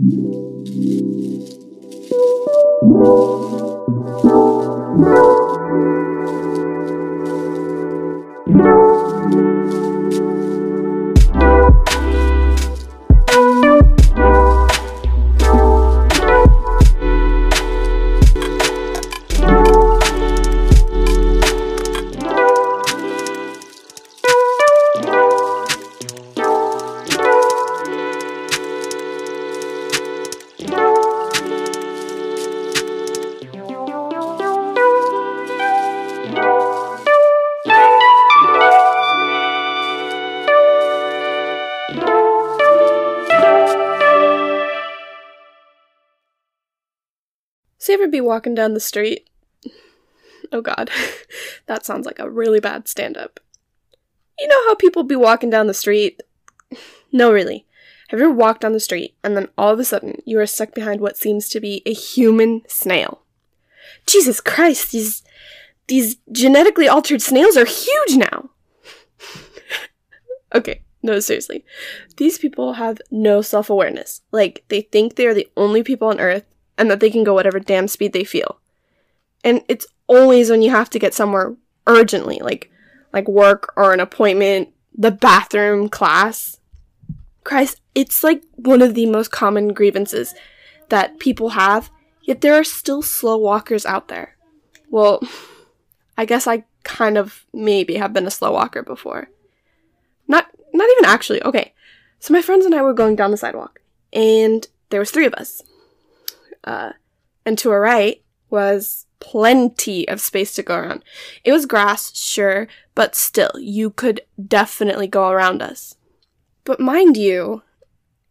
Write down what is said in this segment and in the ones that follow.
So you walking down the street? Oh god, that sounds like a really bad stand up. You know how people be walking down the street? No, really. Have you ever walked down the street and then all of a sudden you are stuck behind what seems to be a human snail? Jesus Christ, these these genetically altered snails are huge now. okay, no, seriously. These people have no self awareness. Like, they think they are the only people on Earth and that they can go whatever damn speed they feel. And it's always when you have to get somewhere urgently, like like work or an appointment, the bathroom, class. Christ, it's like one of the most common grievances that people have, yet there are still slow walkers out there. Well, I guess I kind of maybe have been a slow walker before. Not not even actually. Okay. So my friends and I were going down the sidewalk and there was three of us. Uh, and to our right was plenty of space to go around. It was grass, sure, but still, you could definitely go around us. But mind you,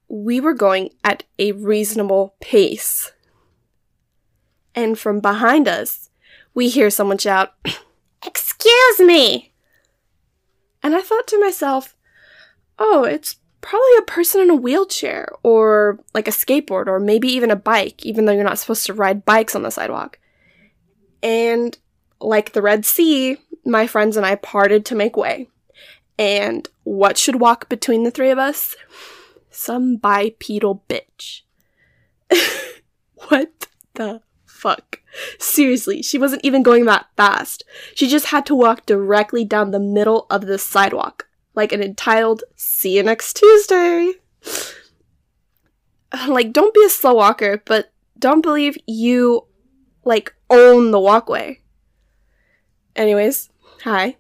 we were going at a reasonable pace. And from behind us, we hear someone shout, Excuse me! And I thought to myself, oh, it's probably a person in a wheelchair or like a skateboard or maybe even a bike, even though you're not supposed to ride bikes on the sidewalk. And like the Red Sea, my friends and I parted to make way. And what should walk between the three of us? Some bipedal bitch. what the fuck? Seriously, she wasn't even going that fast. She just had to walk directly down the middle of the sidewalk, like an entitled see you next Tuesday. Like, don't be a slow walker, but don't believe you, like, own the walkway. Anyways, hi.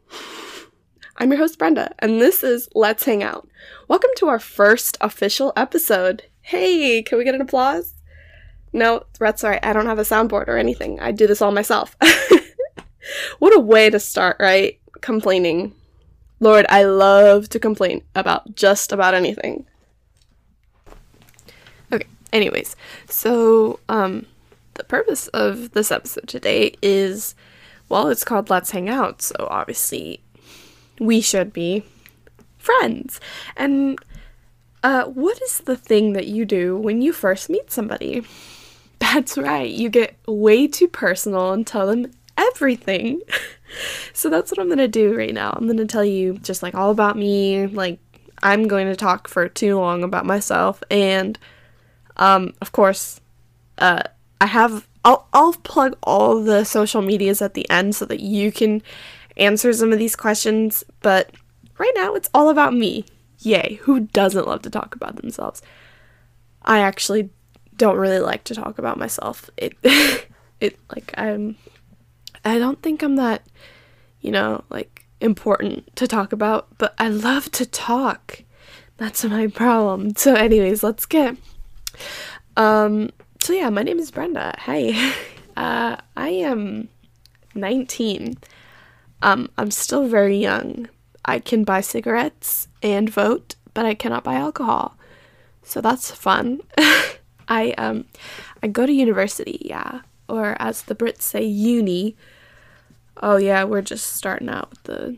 I'm your host, Brenda, and this is Let's Hang Out. Welcome to our first official episode. Hey, can we get an applause? No, that's sorry, I don't have a soundboard or anything. I do this all myself. what a way to start, right? Complaining. Lord, I love to complain about just about anything. Okay, anyways, so, um, the purpose of this episode today is, well, it's called Let's Hang Out, so obviously we should be friends. And, uh, what is the thing that you do when you first meet somebody? That's right, you get way too personal and tell them everything. so that's what I'm gonna do right now. I'm gonna tell you just like all about me. Like, I'm going to talk for too long about myself, and um, of course, uh, I have. I'll I'll plug all the social medias at the end so that you can answer some of these questions. But right now, it's all about me. Yay! Who doesn't love to talk about themselves? I actually don't really like to talk about myself. It it like I'm I don't think I'm that, you know, like important to talk about, but I love to talk. That's my problem. So anyways, let's get um so yeah, my name is Brenda. Hi. Uh I am 19. Um I'm still very young. I can buy cigarettes and vote, but I cannot buy alcohol. So that's fun. I um I go to university, yeah. Or as the Brits say, uni. Oh yeah, we're just starting out with the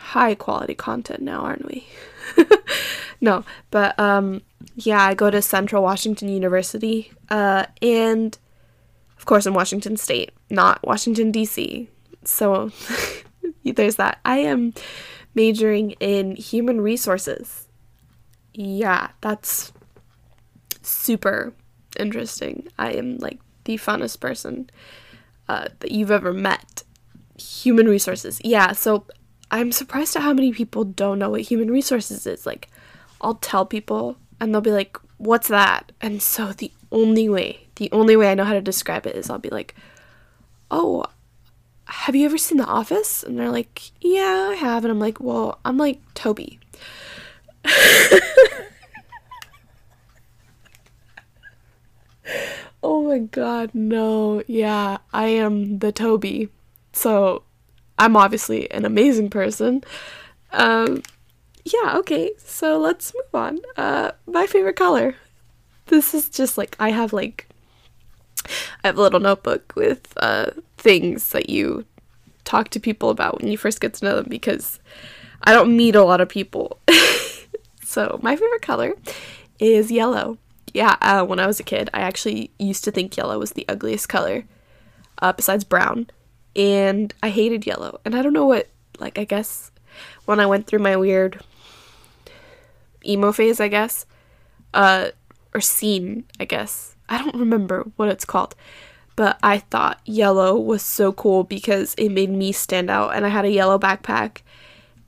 high quality content now, aren't we? no, but um yeah, I go to Central Washington University. Uh and of course in Washington state, not Washington DC. So there's that. I am majoring in human resources. Yeah, that's super interesting. I am like the funnest person uh, that you've ever met. Human resources. Yeah, so I'm surprised at how many people don't know what human resources is. Like, I'll tell people and they'll be like, What's that? And so the only way, the only way I know how to describe it is I'll be like, Oh, have you ever seen The Office? And they're like, Yeah, I have. And I'm like, Well, I'm like Toby. oh my god, no. Yeah, I am the Toby. So I'm obviously an amazing person. Um, yeah, okay, so let's move on. Uh, my favorite color. This is just like, I have like, I have a little notebook with uh, things that you talk to people about when you first get to know them because I don't meet a lot of people. so, my favorite color is yellow. Yeah, uh, when I was a kid, I actually used to think yellow was the ugliest color, uh, besides brown. And I hated yellow. And I don't know what, like, I guess when I went through my weird emo phase, I guess, uh, or scene, I guess. I don't remember what it's called. But I thought yellow was so cool because it made me stand out. And I had a yellow backpack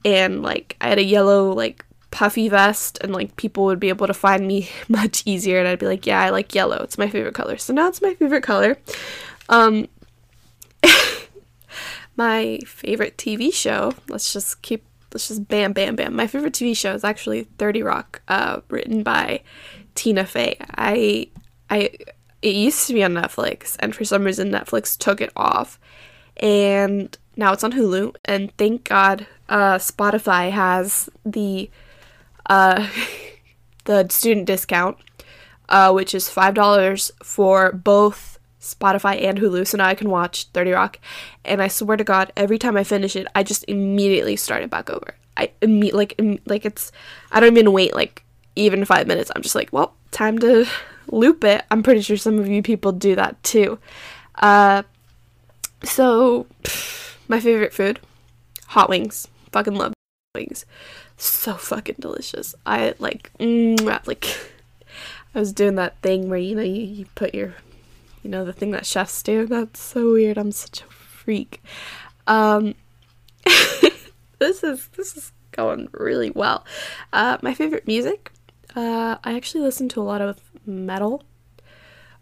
and like I had a yellow like puffy vest and like people would be able to find me much easier and I'd be like, "Yeah, I like yellow. It's my favorite color." So now it's my favorite color. Um my favorite TV show, let's just keep let's just bam bam bam. My favorite TV show is actually 30 Rock, uh written by Tina Fey. I I it used to be on Netflix and for some reason Netflix took it off and now it's on Hulu and thank God uh, Spotify has the uh, the student discount uh, which is five dollars for both Spotify and Hulu so now I can watch 30 Rock and I swear to God every time I finish it I just immediately start it back over I imme- like Im- like it's I don't even wait like even five minutes I'm just like well time to loop it. I'm pretty sure some of you people do that too. Uh, so, my favorite food hot wings. Fucking love wings. So fucking delicious. I like, like, I was doing that thing where you know you, you put your, you know, the thing that chefs do. That's so weird. I'm such a freak. Um, this is this is going really well. Uh, my favorite music. Uh, I actually listen to a lot of metal,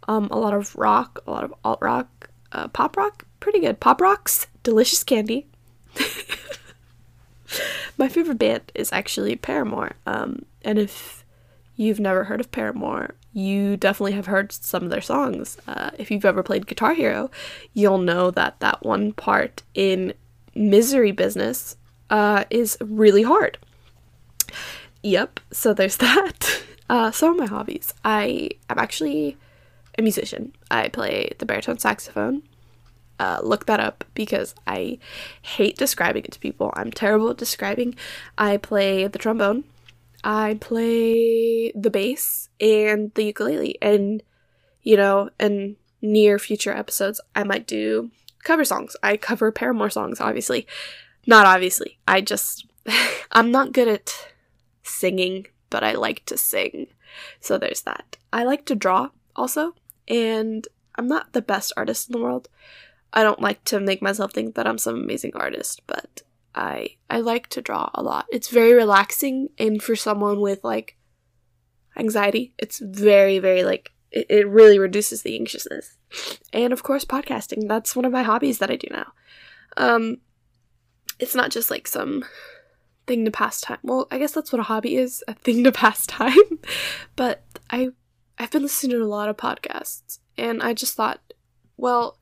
um, a lot of rock, a lot of alt rock, uh, pop rock, pretty good. Pop rocks, delicious candy. My favorite band is actually Paramore. Um, and if you've never heard of Paramore, you definitely have heard some of their songs. Uh, if you've ever played Guitar Hero, you'll know that that one part in Misery Business uh, is really hard. Yep, so there's that. Uh, some of my hobbies. I am actually a musician. I play the baritone saxophone. Uh, look that up because I hate describing it to people. I'm terrible at describing. I play the trombone. I play the bass and the ukulele. And, you know, in near future episodes, I might do cover songs. I cover Paramore songs, obviously. Not obviously. I just, I'm not good at singing but I like to sing. So there's that. I like to draw also, and I'm not the best artist in the world. I don't like to make myself think that I'm some amazing artist, but I I like to draw a lot. It's very relaxing and for someone with like anxiety, it's very very like it, it really reduces the anxiousness. And of course podcasting. That's one of my hobbies that I do now. Um it's not just like some thing to pass time. Well, I guess that's what a hobby is, a thing to pass time. but I I've been listening to a lot of podcasts and I just thought, well,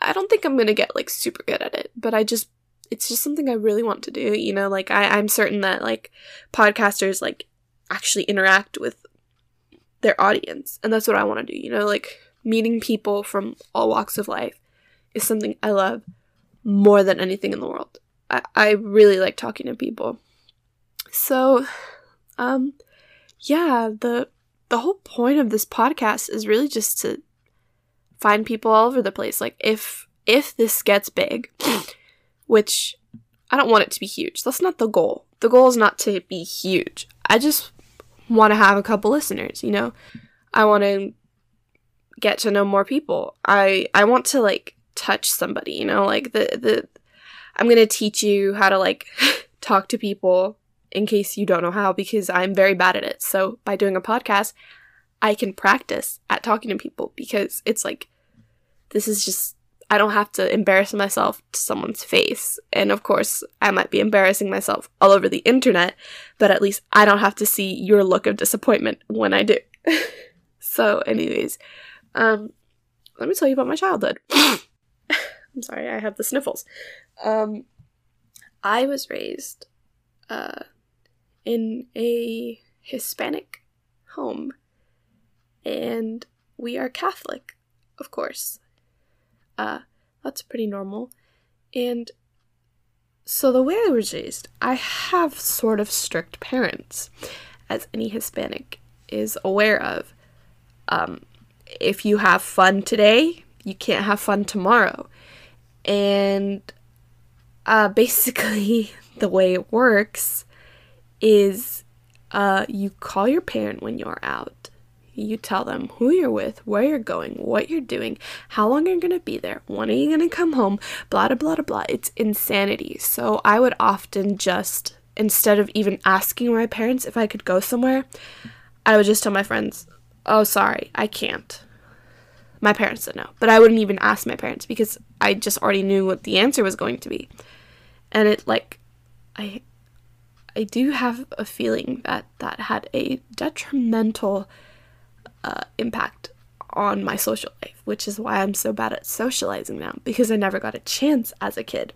I don't think I'm to get like super good at it, but I just it's just something I really want to do, you know, like I I'm certain that like podcasters like actually interact with their audience and that's what I want to do, you know, like meeting people from all walks of life is something I love more than anything in the world. I, I really like talking to people. So, um, yeah, the the whole point of this podcast is really just to find people all over the place. Like if if this gets big, which I don't want it to be huge. That's not the goal. The goal is not to be huge. I just want to have a couple listeners, you know? I want to get to know more people. I I want to like touch somebody, you know, like the the I'm going to teach you how to like talk to people in case you don't know how because I'm very bad at it. So by doing a podcast, I can practice at talking to people because it's like this is just I don't have to embarrass myself to someone's face. And of course, I might be embarrassing myself all over the internet, but at least I don't have to see your look of disappointment when I do. so, anyways, um, let me tell you about my childhood. I'm sorry, I have the sniffles. Um, I was raised uh, in a Hispanic home, and we are Catholic, of course. Uh, that's pretty normal. And so the way I was raised, I have sort of strict parents, as any Hispanic is aware of. Um, if you have fun today, you can't have fun tomorrow. And uh, basically, the way it works is uh, you call your parent when you're out. You tell them who you're with, where you're going, what you're doing, how long you're going to be there, when are you going to come home, blah, blah, blah, blah. It's insanity. So I would often just, instead of even asking my parents if I could go somewhere, I would just tell my friends, oh, sorry, I can't. My parents said no, but I wouldn't even ask my parents because I just already knew what the answer was going to be. And it, like, I I do have a feeling that that had a detrimental uh, impact on my social life, which is why I'm so bad at socializing now because I never got a chance as a kid.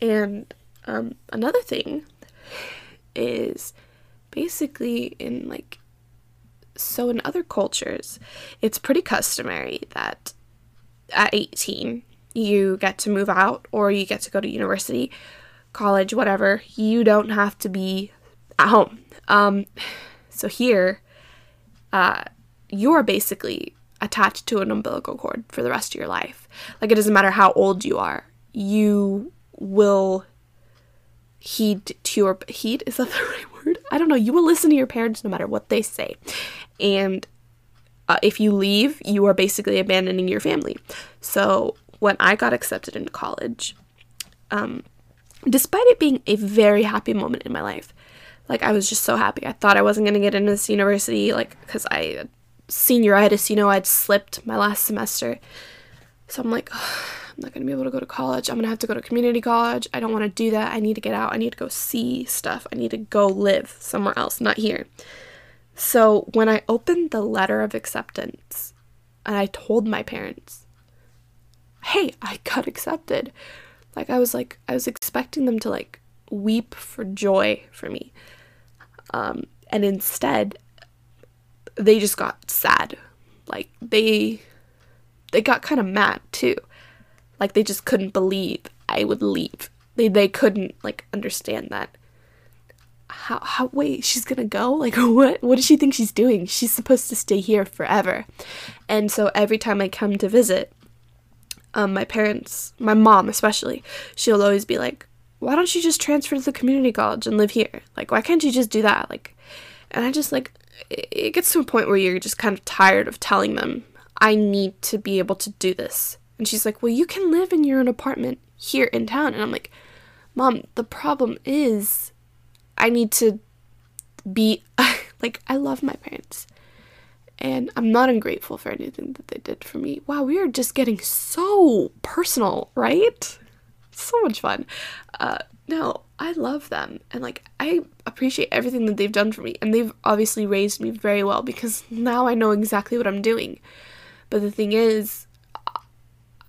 And um, another thing is basically in like so in other cultures, it's pretty customary that at 18 you get to move out or you get to go to university, college, whatever. You don't have to be at home. Um, so here, uh, you're basically attached to an umbilical cord for the rest of your life. Like, it doesn't matter how old you are, you will heed to your heed? Is that the right word? I don't know. You will listen to your parents no matter what they say. And uh, if you leave you are basically abandoning your family. So when i got accepted into college um, despite it being a very happy moment in my life like I was just so happy. I thought I wasn't gonna get into this university, like because I senioritis, you know, I'd slipped my last semester. So I'm like, I'm not gonna be able to go to college. I'm gonna have to go to community college. I don't want to do that. I need to get out. I need to go see stuff. I need to go live somewhere else, not here. So when I opened the letter of acceptance and I told my parents, hey, I got accepted. Like I was like I was expecting them to like weep for joy for me. Um, and instead, they just got sad. Like they they got kind of mad too. Like they just couldn't believe I would leave. They they couldn't like understand that. How how wait, she's going to go? Like what what does she think she's doing? She's supposed to stay here forever. And so every time I come to visit, um my parents, my mom especially, she'll always be like, why don't you just transfer to the community college and live here? Like, why can't you just do that? Like, and I just like, it gets to a point where you're just kind of tired of telling them, I need to be able to do this. And she's like, well, you can live in your own apartment here in town. And I'm like, Mom, the problem is I need to be, like, I love my parents. And I'm not ungrateful for anything that they did for me. Wow, we are just getting so personal, right? so much fun. Uh, no, I love them and like I appreciate everything that they've done for me and they've obviously raised me very well because now I know exactly what I'm doing. But the thing is,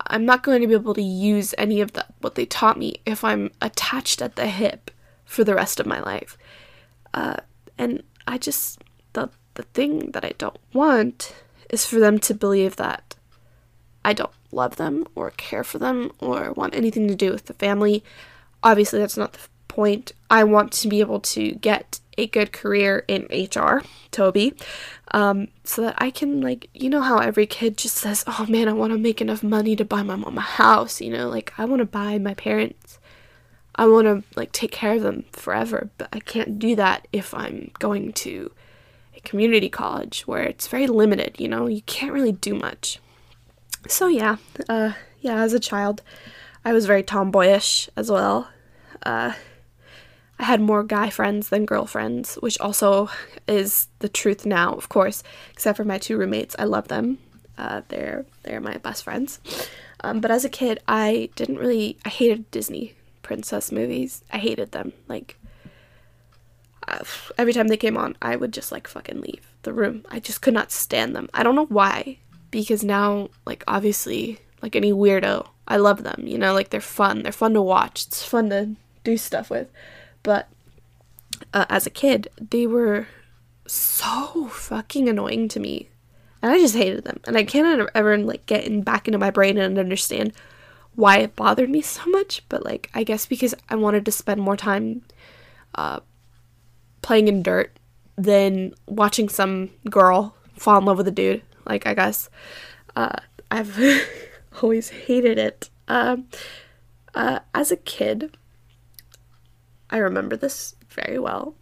I'm not going to be able to use any of that what they taught me if I'm attached at the hip for the rest of my life. Uh, and I just the the thing that I don't want is for them to believe that I don't love them or care for them or want anything to do with the family. Obviously, that's not the point. I want to be able to get a good career in HR, Toby, um, so that I can, like, you know, how every kid just says, oh man, I want to make enough money to buy my mom a house, you know, like, I want to buy my parents I want to like take care of them forever, but I can't do that if I'm going to a community college where it's very limited, you know? You can't really do much. So yeah, uh yeah, as a child, I was very tomboyish as well. Uh I had more guy friends than girlfriends, which also is the truth now, of course, except for my two roommates. I love them. Uh, they're they're my best friends. Um, but as a kid, I didn't really. I hated Disney princess movies. I hated them. Like uh, every time they came on, I would just like fucking leave the room. I just could not stand them. I don't know why. Because now, like obviously, like any weirdo, I love them. You know, like they're fun. They're fun to watch. It's fun to do stuff with. But uh, as a kid, they were so fucking annoying to me. And I just hated them. And I can't ever like get in, back into my brain and understand why it bothered me so much. But like, I guess because I wanted to spend more time uh, playing in dirt than watching some girl fall in love with a dude. Like, I guess uh, I've always hated it. Um, uh, as a kid, I remember this very well.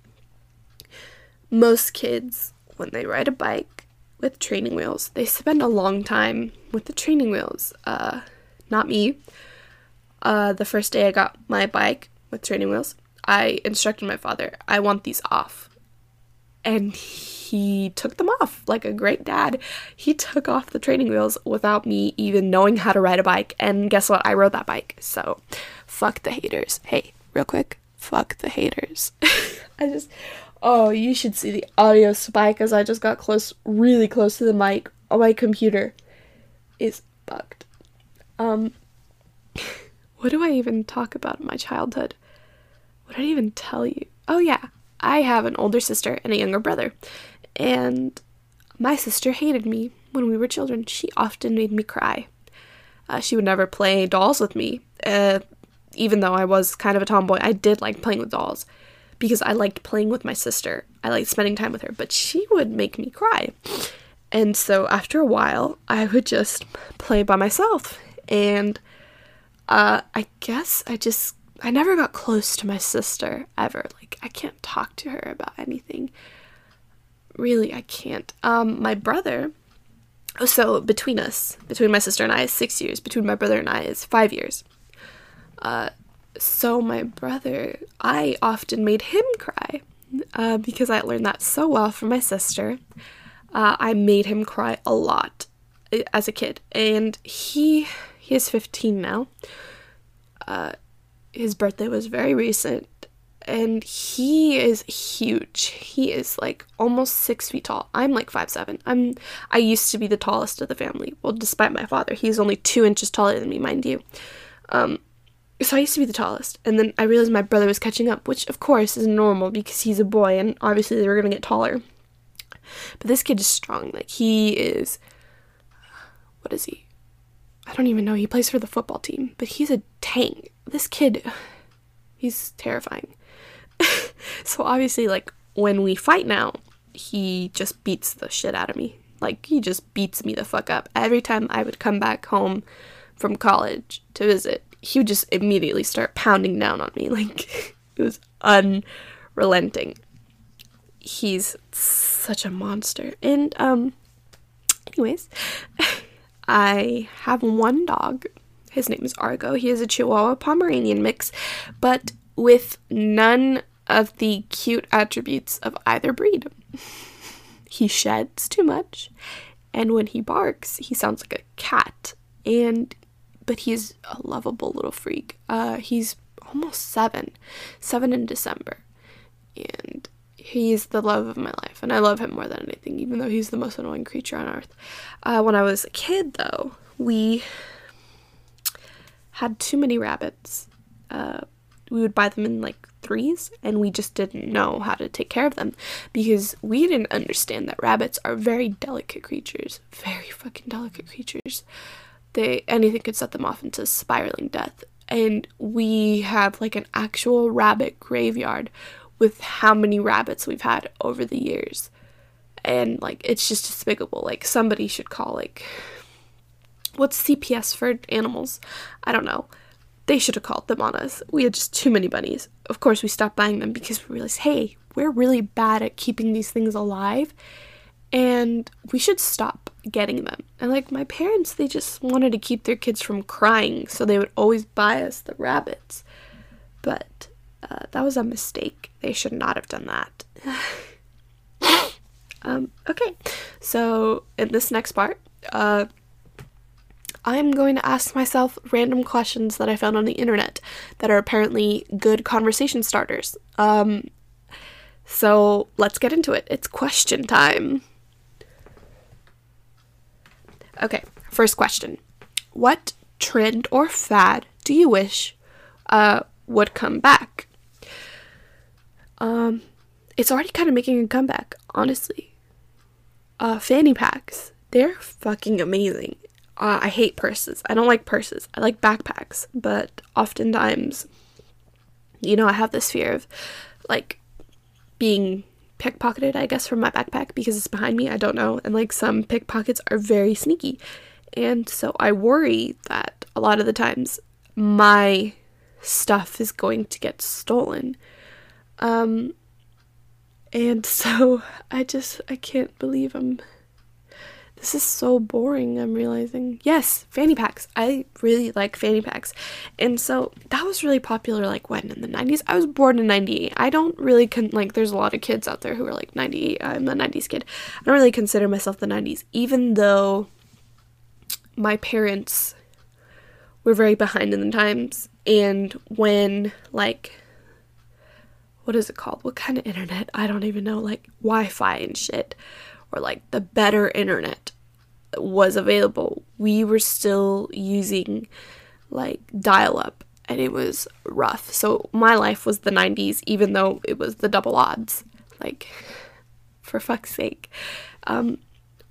Most kids, when they ride a bike with training wheels, they spend a long time with the training wheels. Uh, not me. Uh, the first day I got my bike with training wheels, I instructed my father, I want these off. And he took them off like a great dad. He took off the training wheels without me even knowing how to ride a bike. And guess what? I rode that bike. So fuck the haters. Hey, real quick, fuck the haters. I just, oh, you should see the audio spike as I just got close, really close to the mic. Oh, my computer is bugged. Um, what do I even talk about in my childhood? What did I even tell you? Oh, yeah, I have an older sister and a younger brother. And my sister hated me when we were children. She often made me cry. Uh, she would never play dolls with me. Uh, even though I was kind of a tomboy, I did like playing with dolls because I liked playing with my sister. I liked spending time with her, but she would make me cry. And so after a while, I would just play by myself. And uh, I guess I just, I never got close to my sister ever. Like, I can't talk to her about anything. Really, I can't. Um, my brother, so between us, between my sister and I is six years, between my brother and I is five years. Uh, so my brother, I often made him cry uh, because I learned that so well from my sister. Uh, I made him cry a lot uh, as a kid, and he he is 15 now. Uh, his birthday was very recent, and he is huge. He is like almost six feet tall. I'm like five seven. I'm I used to be the tallest of the family. Well, despite my father, he's only two inches taller than me, mind you. Um, so I used to be the tallest, and then I realized my brother was catching up, which of course is normal because he's a boy, and obviously they were gonna get taller. But this kid is strong. Like he is. What is he? I don't even know. He plays for the football team, but he's a tank. This kid, he's terrifying. so obviously, like when we fight now, he just beats the shit out of me. Like he just beats me the fuck up every time I would come back home from college to visit he would just immediately start pounding down on me. Like, it was unrelenting. He's such a monster. And, um, anyways, I have one dog. His name is Argo. He is a Chihuahua Pomeranian mix, but with none of the cute attributes of either breed. He sheds too much, and when he barks, he sounds like a cat. And but he's a lovable little freak. Uh, he's almost seven, seven in December, and he's the love of my life, and I love him more than anything, even though he's the most annoying creature on earth. Uh, when I was a kid, though, we had too many rabbits. Uh, we would buy them in like threes, and we just didn't know how to take care of them because we didn't understand that rabbits are very delicate creatures, very fucking delicate creatures they anything could set them off into spiraling death. And we have like an actual rabbit graveyard with how many rabbits we've had over the years. And like it's just despicable. Like somebody should call like what's CPS for animals? I don't know. they should have called them on us. We had just too many bunnies. Of course, we stopped buying them because we realized, hey, we're really bad at keeping these things alive and we should stop getting them. And like my parents, they just wanted to keep their kids from crying, so they would always buy us the rabbits. But uh, that was a mistake. They should not have done that. um, okay, so in this next part, uh, I'm going to ask myself random questions that I found on the internet that are apparently good conversation starters. Um, so let's get into it. It's question time. Okay, first question. What trend or fad do you wish uh, would come back? Um, it's already kind of making a comeback, honestly. Uh, fanny packs. They're fucking amazing. Uh, I hate purses. I don't like purses. I like backpacks, but oftentimes, you know, I have this fear of like being pickpocketed, I guess, from my backpack because it's behind me. I don't know. And like some pickpockets are very sneaky. And so I worry that a lot of the times my stuff is going to get stolen. Um, and so I just, I can't believe I'm this is so boring, I'm realizing. Yes, fanny packs. I really like fanny packs. And so that was really popular like when in the 90s. I was born in 98. I don't really con- like there's a lot of kids out there who are like 98. I'm a 90s kid. I don't really consider myself the 90s even though my parents were very behind in the times and when like what is it called? What kind of internet? I don't even know. Like Wi-Fi and shit or like the better internet was available, we were still using like dial up and it was rough. So my life was the 90s, even though it was the double odds. Like, for fuck's sake. Um,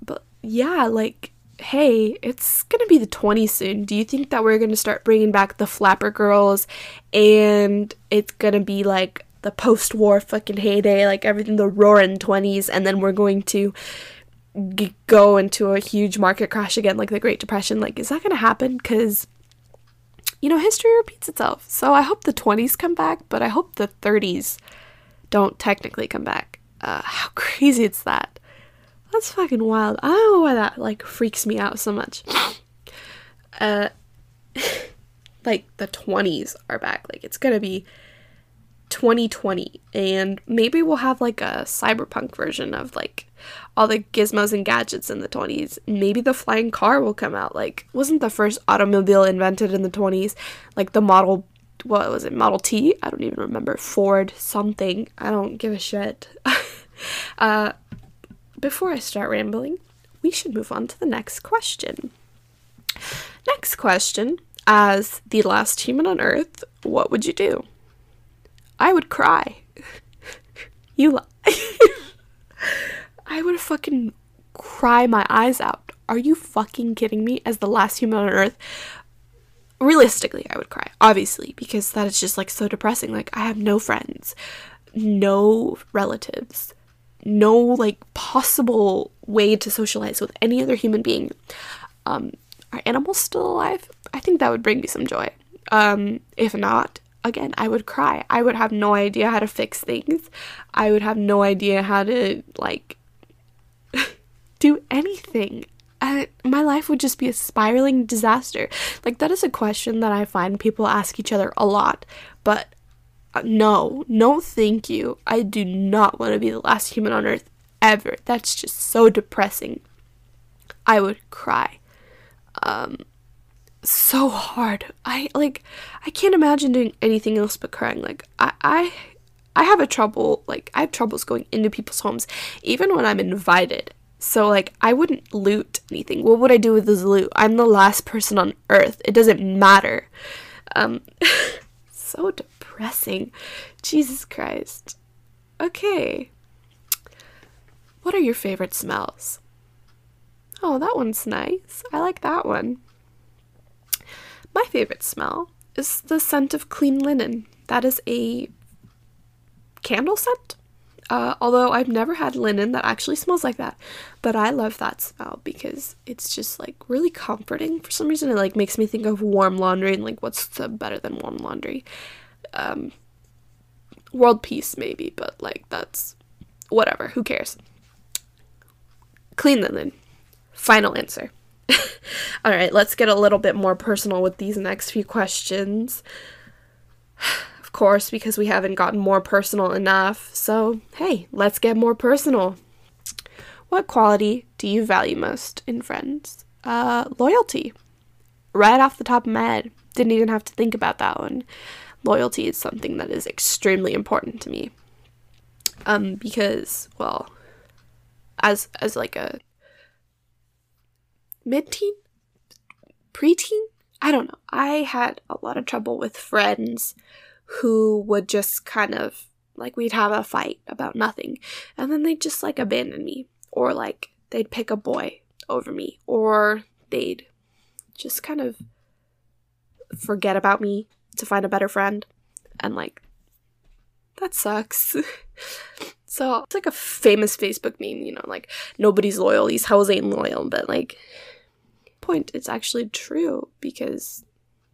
but yeah, like, hey, it's gonna be the 20s soon. Do you think that we're gonna start bringing back the flapper girls and it's gonna be like the post war fucking heyday, like everything, the roaring 20s, and then we're going to g- go into a huge market crash again, like the Great Depression. Like, is that going to happen? Because, you know, history repeats itself. So I hope the 20s come back, but I hope the 30s don't technically come back. Uh, how crazy is that? That's fucking wild. I don't know why that, like, freaks me out so much. Uh, like, the 20s are back. Like, it's gonna be 2020 and maybe we'll have like a cyberpunk version of like all the gizmos and gadgets in the 20s maybe the flying car will come out. Like wasn't the first automobile invented in the 20s like the model what was it model t? I don't even remember. Ford something. I don't give a shit. Uh, before i start rambling we should move on to the next question. Next question. As the last human on earth what would you do I would cry. you lie. I would fucking cry my eyes out. Are you fucking kidding me? As the last human on earth, realistically, I would cry, obviously, because that is just like so depressing. Like, I have no friends, no relatives, no like possible way to socialize with any other human being. Um, are animals still alive? I think that would bring me some joy. Um, if not, again, I would cry. I would have no idea how to fix things. I would have no idea how to, like, do anything. And my life would just be a spiraling disaster. Like, that is a question that I find people ask each other a lot. But uh, no, no, thank you. I do not want to be the last human on earth ever. That's just so depressing. I would cry. Um, so hard. I like I can't imagine doing anything else but crying. Like I I I have a trouble like I have troubles going into people's homes even when I'm invited. So like I wouldn't loot anything. What would I do with this loot? I'm the last person on earth. It doesn't matter. Um so depressing. Jesus Christ. Okay. What are your favorite smells? Oh, that one's nice. I like that one. My favorite smell is the scent of clean linen. That is a candle scent. Uh, although I've never had linen that actually smells like that, but I love that smell because it's just like really comforting. For some reason, it like makes me think of warm laundry and like what's better than warm laundry. Um, world peace maybe, but like that's whatever. Who cares? Clean linen. Final answer. All right, let's get a little bit more personal with these next few questions. Of course, because we haven't gotten more personal enough. So, hey, let's get more personal. What quality do you value most in friends? Uh, loyalty. Right off the top of my head. Didn't even have to think about that one. Loyalty is something that is extremely important to me. Um, because, well, as as like a mid-teen? Preteen? I don't know. I had a lot of trouble with friends who would just kind of like we'd have a fight about nothing and then they'd just like abandon me or like they'd pick a boy over me or they'd just kind of forget about me to find a better friend and like that sucks. So it's like a famous facebook meme you know like nobody's loyal these hoes ain't loyal but like point, it's actually true because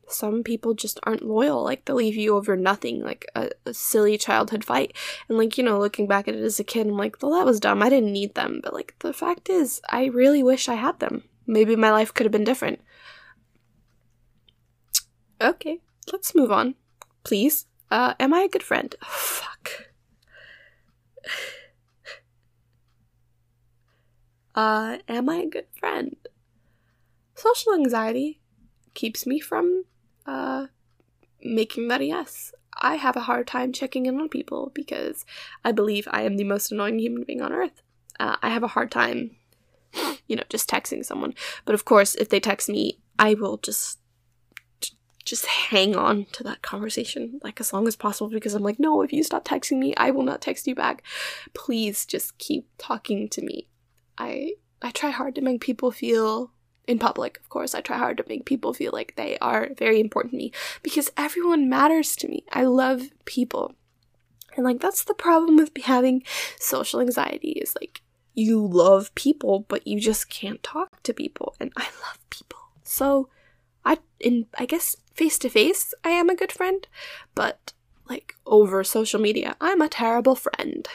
some people just aren't loyal. Like they'll leave you over nothing, like a, a, silly childhood fight. And like, you know, looking back at it as a kid, I'm like, well, that was dumb. I didn't need them. But like, the fact is, I really wish I had them. Maybe my life could have been different. Okay, let's move on, please. Uh, am I a good friend? Oh, fuck. Uh, am I a good friend? Social anxiety keeps me from uh, making that a yes. I have a hard time checking in on people because I believe I am the most annoying human being on earth. Uh, I have a hard time, you know, just texting someone. But of course, if they text me, I will just just hang on to that conversation like as long as possible because I'm like, no, if you stop texting me, I will not text you back. Please just keep talking to me. I I try hard to make people feel in public, of course, I try hard to make people feel like they are very important to me because everyone matters to me. I love people. And like that's the problem with having social anxiety is like you love people but you just can't talk to people and I love people. So I in I guess face to face I am a good friend, but like over social media I'm a terrible friend.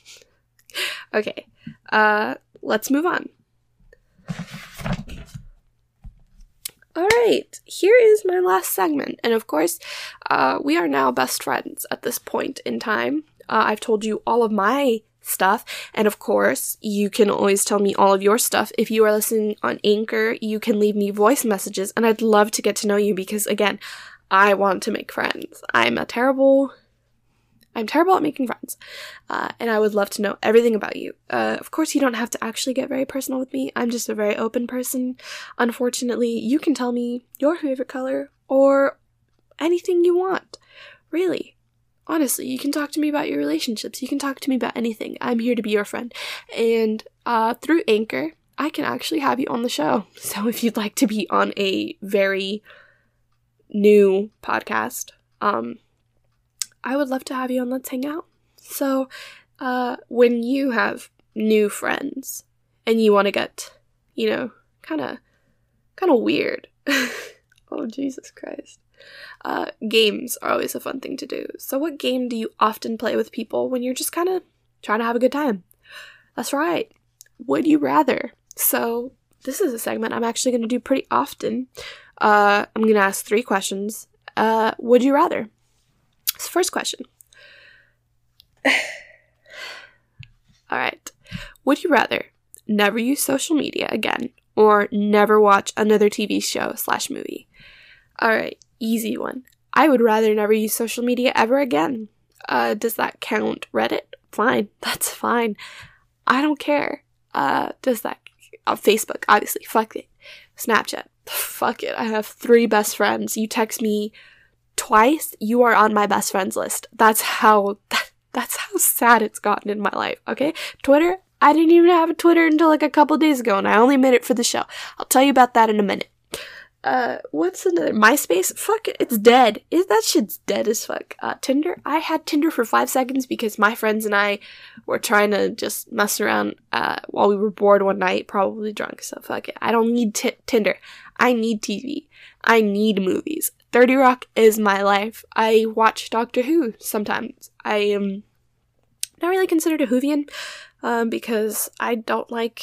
okay. Uh let's move on. All right, here is my last segment. And of course, uh, we are now best friends at this point in time. Uh, I've told you all of my stuff. And of course, you can always tell me all of your stuff. If you are listening on Anchor, you can leave me voice messages. And I'd love to get to know you because, again, I want to make friends. I'm a terrible I'm terrible at making friends, uh, and I would love to know everything about you. Uh, of course, you don't have to actually get very personal with me. I'm just a very open person. Unfortunately, you can tell me your favorite color or anything you want. Really. Honestly, you can talk to me about your relationships. You can talk to me about anything. I'm here to be your friend. And uh, through Anchor, I can actually have you on the show. So if you'd like to be on a very new podcast, um, I would love to have you on Let's Hang Out. So, uh, when you have new friends and you want to get, you know, kind of, kind of weird. oh, Jesus Christ. Uh, games are always a fun thing to do. So, what game do you often play with people when you're just kind of trying to have a good time? That's right. Would you rather? So, this is a segment I'm actually going to do pretty often. Uh, I'm going to ask three questions. Uh, would you rather? First question. All right. Would you rather never use social media again or never watch another TV show slash movie? All right, easy one. I would rather never use social media ever again. Uh, does that count Reddit? Fine, that's fine. I don't care. Uh, does that uh, Facebook? Obviously, fuck it. Snapchat, fuck it. I have three best friends. You text me twice, you are on my best friends list. That's how that, that's how sad it's gotten in my life. Okay, Twitter. I didn't even have a Twitter until like a couple days ago, and I only made it for the show. I'll tell you about that in a minute. uh, what's another? MySpace? Fuck it, it's dead. It, that shit's dead as fuck. Uh, Tinder? I had Tinder for five seconds because my friends and I were trying to just mess around, uh, while we were bored one night, probably drunk, so fuck it. I don't need t- Tinder. I need TV. I need movies. 30 Rock is my life. I watch Doctor Who sometimes. I am not really considered a Whovian, um, because I don't like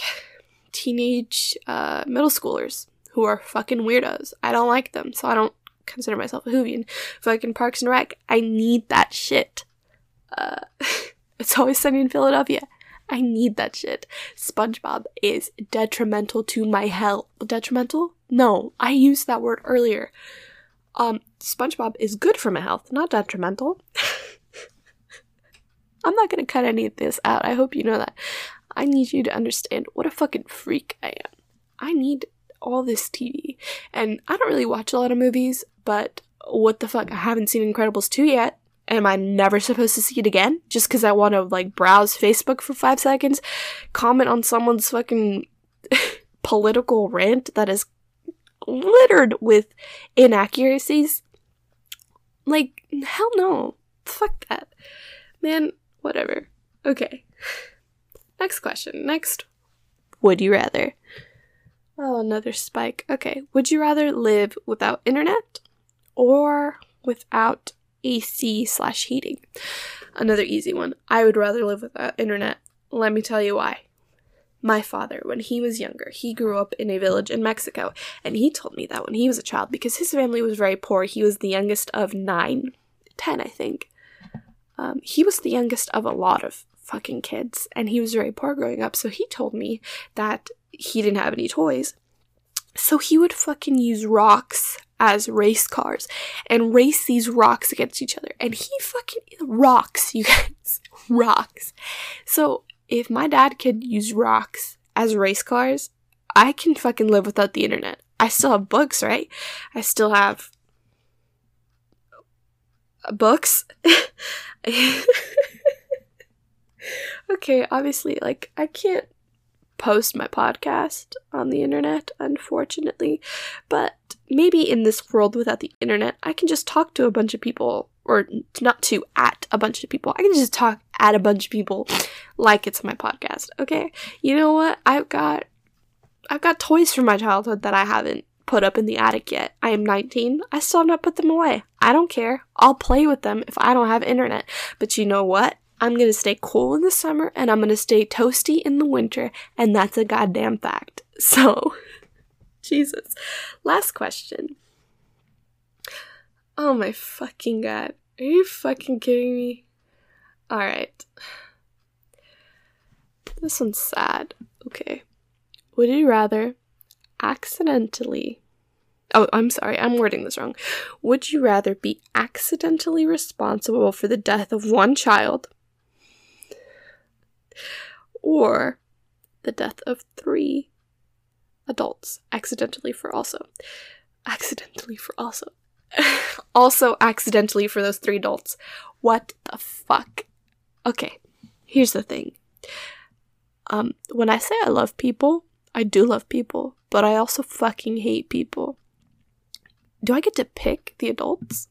teenage, uh, middle schoolers who are fucking weirdos. I don't like them, so I don't consider myself a Whovian. Fucking Parks and Rec, I need that shit. Uh, it's always sunny in Philadelphia. I need that shit. SpongeBob is detrimental to my health. Detrimental? No, I used that word earlier. Um, SpongeBob is good for my health, not detrimental. I'm not gonna cut any of this out. I hope you know that. I need you to understand what a fucking freak I am. I need all this TV. And I don't really watch a lot of movies, but what the fuck? I haven't seen Incredibles 2 yet. Am I never supposed to see it again? Just because I want to, like, browse Facebook for five seconds? Comment on someone's fucking political rant that is littered with inaccuracies? Like, hell no. Fuck that. Man, whatever. Okay. Next question. Next. Would you rather? Oh, another spike. Okay. Would you rather live without internet or without AC slash heating? Another easy one. I would rather live without internet. Let me tell you why. My father, when he was younger, he grew up in a village in Mexico, and he told me that when he was a child, because his family was very poor, he was the youngest of nine, ten, I think. Um, he was the youngest of a lot of fucking kids, and he was very poor growing up, so he told me that he didn't have any toys. So he would fucking use rocks as race cars and race these rocks against each other. And he fucking rocks, you guys. rocks. So if my dad could use rocks as race cars, I can fucking live without the internet. I still have books, right? I still have books. okay, obviously, like, I can't post my podcast on the internet, unfortunately. But maybe in this world without the internet, I can just talk to a bunch of people, or not to, at a bunch of people. I can just talk at a bunch of people like it's my podcast, okay? You know what? I've got. I've got toys from my childhood that I haven't put up in the attic yet. I am 19. I still have not put them away. I don't care. I'll play with them if I don't have internet. But you know what? I'm gonna stay cool in the summer and I'm gonna stay toasty in the winter, and that's a goddamn fact. So, Jesus. Last question. Oh my fucking god. Are you fucking kidding me? Alright. This one's sad. Okay. Would you rather accidentally. Oh, I'm sorry, I'm wording this wrong. Would you rather be accidentally responsible for the death of one child or the death of three adults accidentally for also accidentally for also also accidentally for those three adults. What the fuck? Okay here's the thing. Um when i say i love people i do love people but i also fucking hate people. Do i get to pick the adults?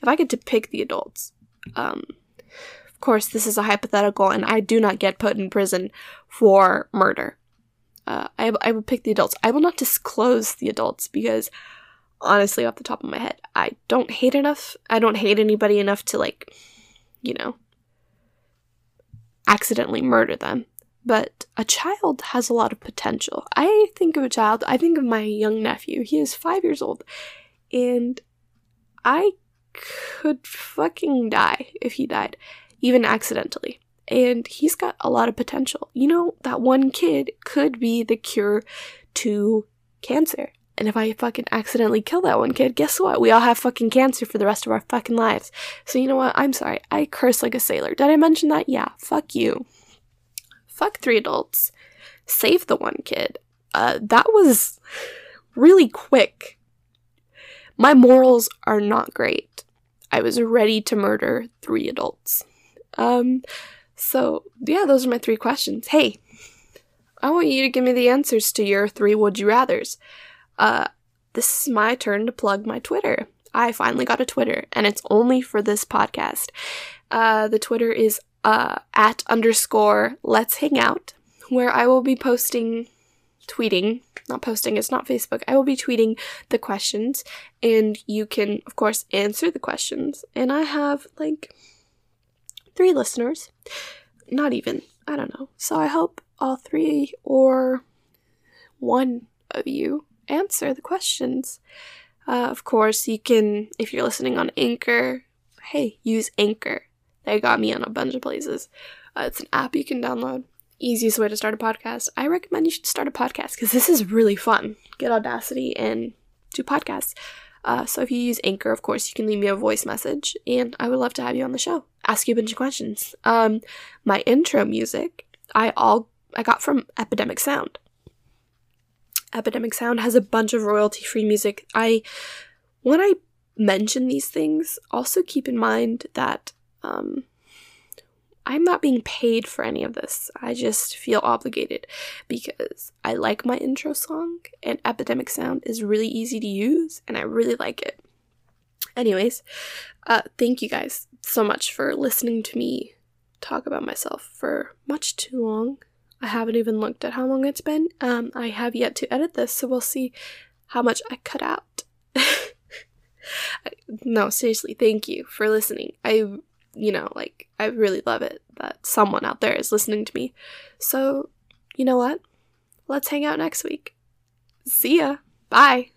If i get to pick the adults um of course, this is a hypothetical, and I do not get put in prison for murder. Uh, I, I will pick the adults. I will not disclose the adults because, honestly, off the top of my head, I don't hate enough. I don't hate anybody enough to, like, you know, accidentally murder them. But a child has a lot of potential. I think of a child, I think of my young nephew. He is five years old. And I could fucking die if he died even accidentally. And he's got a lot of potential. You know, that one kid could be the cure to cancer. And if I fucking accidentally kill that one kid, guess what? We all have fucking cancer for the rest of our fucking lives. So you know what? I'm sorry. I curse like a sailor. Did I mention that? Yeah. Fuck you. Fuck three adults. Save the one kid. Uh, that was really quick. My morals are not great. I was ready to murder three adults. Um, so yeah, those are my three questions. Hey, I want you to give me the answers to your three would you rather's. Uh, this is my turn to plug my Twitter. I finally got a Twitter, and it's only for this podcast. Uh, the Twitter is uh, at underscore let's hang out, where I will be posting, tweeting, not posting, it's not Facebook. I will be tweeting the questions, and you can, of course, answer the questions. And I have like three listeners. Not even, I don't know. So I hope all three or one of you answer the questions. Uh, of course, you can, if you're listening on Anchor, hey, use Anchor. They got me on a bunch of places. Uh, it's an app you can download. Easiest way to start a podcast. I recommend you should start a podcast because this is really fun. Get Audacity and do podcasts. Uh, so if you use Anchor, of course, you can leave me a voice message, and I would love to have you on the show. Ask you a bunch of questions. Um, my intro music, I all I got from Epidemic Sound. Epidemic Sound has a bunch of royalty free music. I, when I mention these things, also keep in mind that um, I'm not being paid for any of this. I just feel obligated because I like my intro song and Epidemic Sound is really easy to use and I really like it. Anyways, uh, thank you guys so much for listening to me talk about myself for much too long. I haven't even looked at how long it's been. Um, I have yet to edit this, so we'll see how much I cut out. no, seriously, thank you for listening. I, you know, like, I really love it that someone out there is listening to me. So, you know what? Let's hang out next week. See ya. Bye.